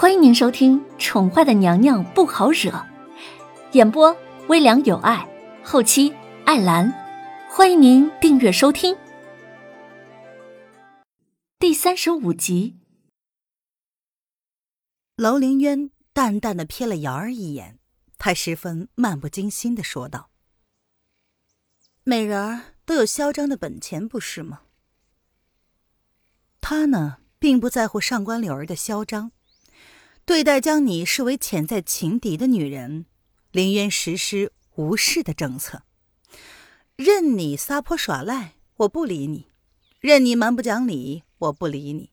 欢迎您收听《宠坏的娘娘不好惹》，演播微凉有爱，后期艾兰。欢迎您订阅收听。第三十五集，楼凌渊淡淡的瞥了瑶儿一眼，他十分漫不经心的说道：“美人儿都有嚣张的本钱，不是吗？”他呢，并不在乎上官柳儿的嚣张。对待将你视为潜在情敌的女人，林渊实施无视的政策。任你撒泼耍赖，我不理你；任你蛮不讲理，我不理你；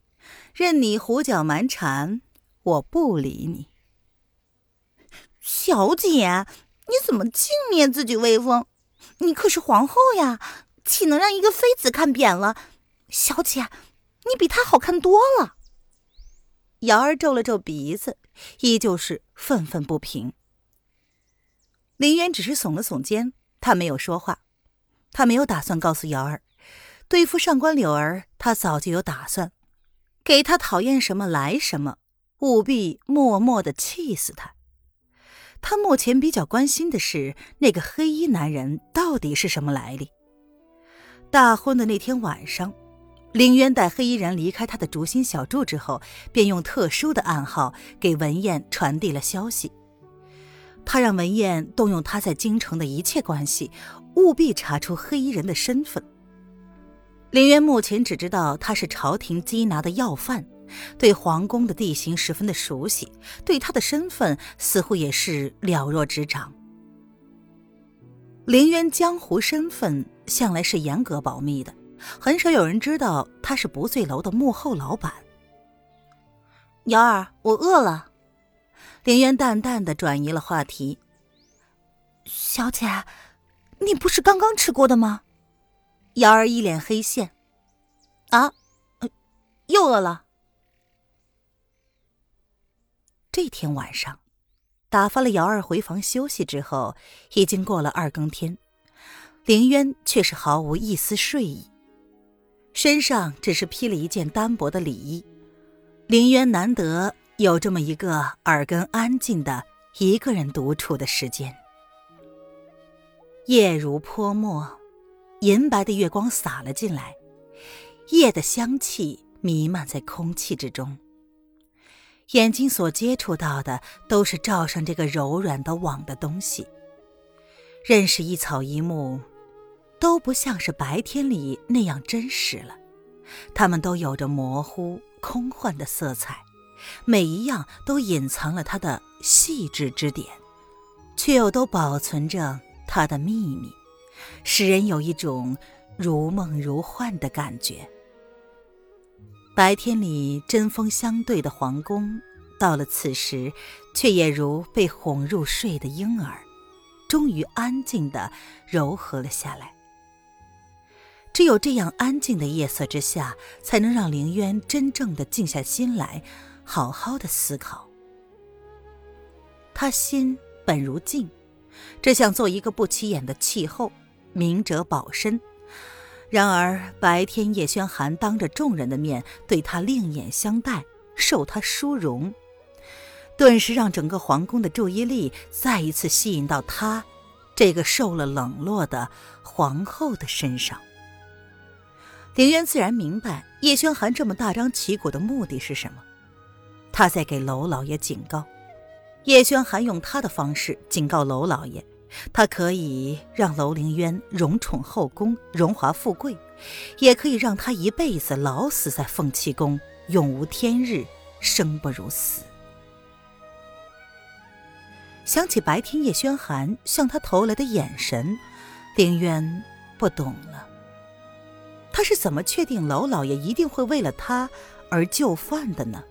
任你胡搅蛮缠，我不理你。小姐，你怎么净灭自己威风？你可是皇后呀，岂能让一个妃子看扁了？小姐，你比她好看多了。瑶儿皱了皱鼻子，依旧是愤愤不平。林渊只是耸了耸肩，他没有说话。他没有打算告诉瑶儿，对付上官柳儿，他早就有打算。给他讨厌什么来什么，务必默默的气死他。他目前比较关心的是那个黑衣男人到底是什么来历。大婚的那天晚上。凌渊带黑衣人离开他的竹心小筑之后，便用特殊的暗号给文燕传递了消息。他让文燕动用他在京城的一切关系，务必查出黑衣人的身份。凌渊目前只知道他是朝廷缉拿的要犯，对皇宫的地形十分的熟悉，对他的身份似乎也是了若指掌。凌渊江湖身份向来是严格保密的。很少有人知道他是不醉楼的幕后老板。瑶儿，我饿了。林渊淡淡的转移了话题。小姐，你不是刚刚吃过的吗？瑶儿一脸黑线。啊，又饿了。这天晚上，打发了瑶儿回房休息之后，已经过了二更天，林渊却是毫无一丝睡意。身上只是披了一件单薄的里衣，林渊难得有这么一个耳根安静的一个人独处的时间。夜如泼墨，银白的月光洒了进来，夜的香气弥漫在空气之中。眼睛所接触到的都是罩上这个柔软的网的东西，认识一草一木。都不像是白天里那样真实了，它们都有着模糊、空幻的色彩，每一样都隐藏了它的细致之点，却又都保存着它的秘密，使人有一种如梦如幻的感觉。白天里针锋相对的皇宫，到了此时，却也如被哄入睡的婴儿，终于安静的柔和了下来。只有这样安静的夜色之下，才能让凌渊真正的静下心来，好好的思考。他心本如镜，只想做一个不起眼的气候，明哲保身。然而白天叶轩寒当着众人的面对他另眼相待，受他殊荣，顿时让整个皇宫的注意力再一次吸引到他这个受了冷落的皇后的身上。凌渊自然明白叶轩寒这么大张旗鼓的目的是什么，他在给娄老爷警告。叶轩寒用他的方式警告娄老爷，他可以让娄凌渊荣宠后宫、荣华富贵，也可以让他一辈子老死在凤栖宫，永无天日，生不如死。想起白天叶轩寒向他投来的眼神，凌渊不懂了。他是怎么确定娄老爷一定会为了他而就范的呢？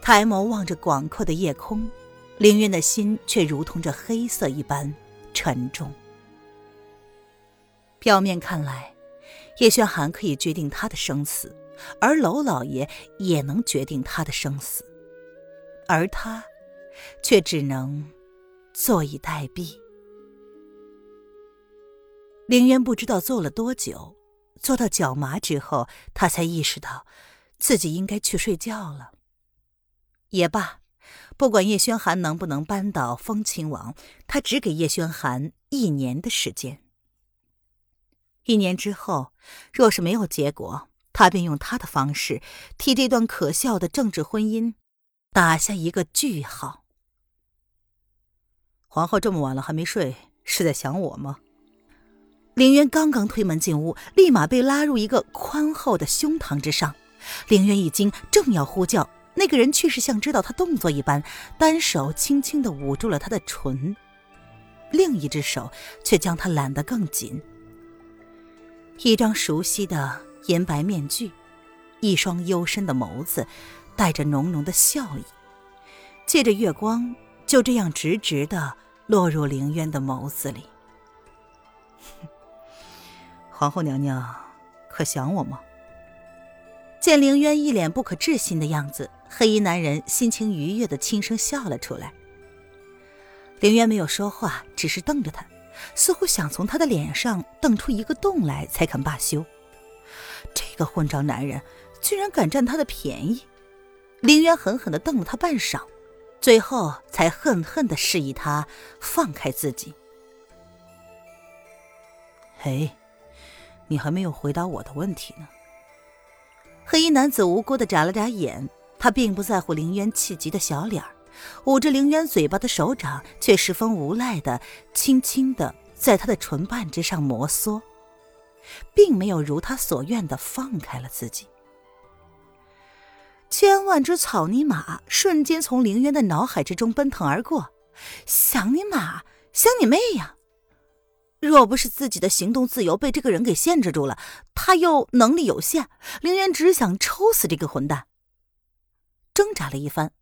抬眸望着广阔的夜空，凌渊的心却如同这黑色一般沉重。表面看来，叶轩寒可以决定他的生死，而娄老爷也能决定他的生死，而他，却只能坐以待毙。凌渊不知道坐了多久，坐到脚麻之后，他才意识到自己应该去睡觉了。也罢，不管叶轩寒能不能扳倒风亲王，他只给叶轩寒一年的时间。一年之后，若是没有结果，他便用他的方式替这段可笑的政治婚姻打下一个句号。皇后这么晚了还没睡，是在想我吗？凌渊刚刚推门进屋，立马被拉入一个宽厚的胸膛之上。凌渊一惊，正要呼叫，那个人却是像知道他动作一般，单手轻轻的捂住了他的唇，另一只手却将他揽得更紧。一张熟悉的银白面具，一双幽深的眸子，带着浓浓的笑意，借着月光，就这样直直的落入凌渊的眸子里。皇后娘娘，可想我吗？见凌渊一脸不可置信的样子，黑衣男人心情愉悦的轻声笑了出来。凌渊没有说话，只是瞪着他。似乎想从他的脸上瞪出一个洞来，才肯罢休。这个混账男人居然敢占他的便宜！林渊狠狠地瞪了他半晌，最后才恨恨地示意他放开自己。嘿，你还没有回答我的问题呢。黑衣男子无辜的眨了眨眼，他并不在乎林渊气急的小脸。捂着凌渊嘴巴的手掌，却十分无赖的轻轻的在他的唇瓣之上摩挲，并没有如他所愿的放开了自己。千万只草泥马瞬间从凌渊的脑海之中奔腾而过，想你妈，想你妹呀！若不是自己的行动自由被这个人给限制住了，他又能力有限，凌渊只想抽死这个混蛋。挣扎了一番。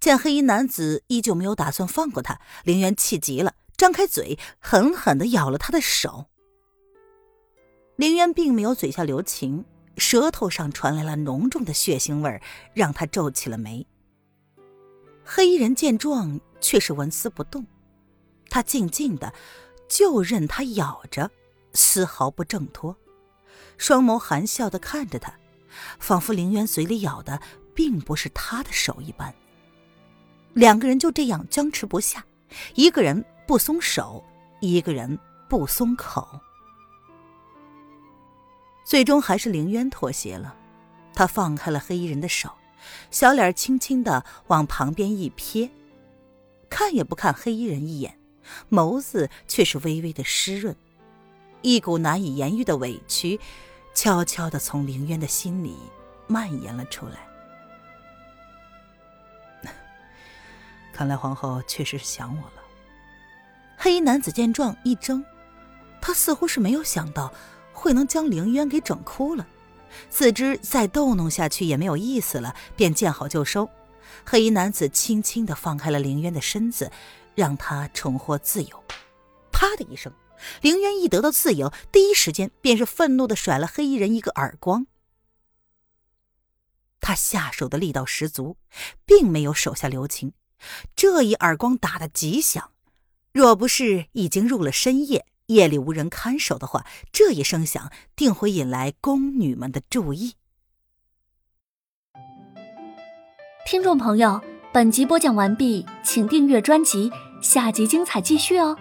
见黑衣男子依旧没有打算放过他，凌渊气急了，张开嘴，狠狠的咬了他的手。凌渊并没有嘴下留情，舌头上传来了浓重的血腥味让他皱起了眉。黑衣人见状，却是纹丝不动，他静静的，就任他咬着，丝毫不挣脱，双眸含笑的看着他，仿佛凌渊嘴里咬的并不是他的手一般。两个人就这样僵持不下，一个人不松手，一个人不松口。最终还是凌渊妥协了，他放开了黑衣人的手，小脸轻轻的往旁边一瞥，看也不看黑衣人一眼，眸子却是微微的湿润，一股难以言喻的委屈，悄悄的从凌渊的心里蔓延了出来。看来皇后确实是想我了。黑衣男子见状一怔，他似乎是没有想到会能将凌渊给整哭了，自知再逗弄下去也没有意思了，便见好就收。黑衣男子轻轻的放开了凌渊的身子，让他重获自由。啪的一声，凌渊一得到自由，第一时间便是愤怒的甩了黑衣人一个耳光。他下手的力道十足，并没有手下留情。这一耳光打得极响，若不是已经入了深夜，夜里无人看守的话，这一声响定会引来宫女们的注意。听众朋友，本集播讲完毕，请订阅专辑，下集精彩继续哦。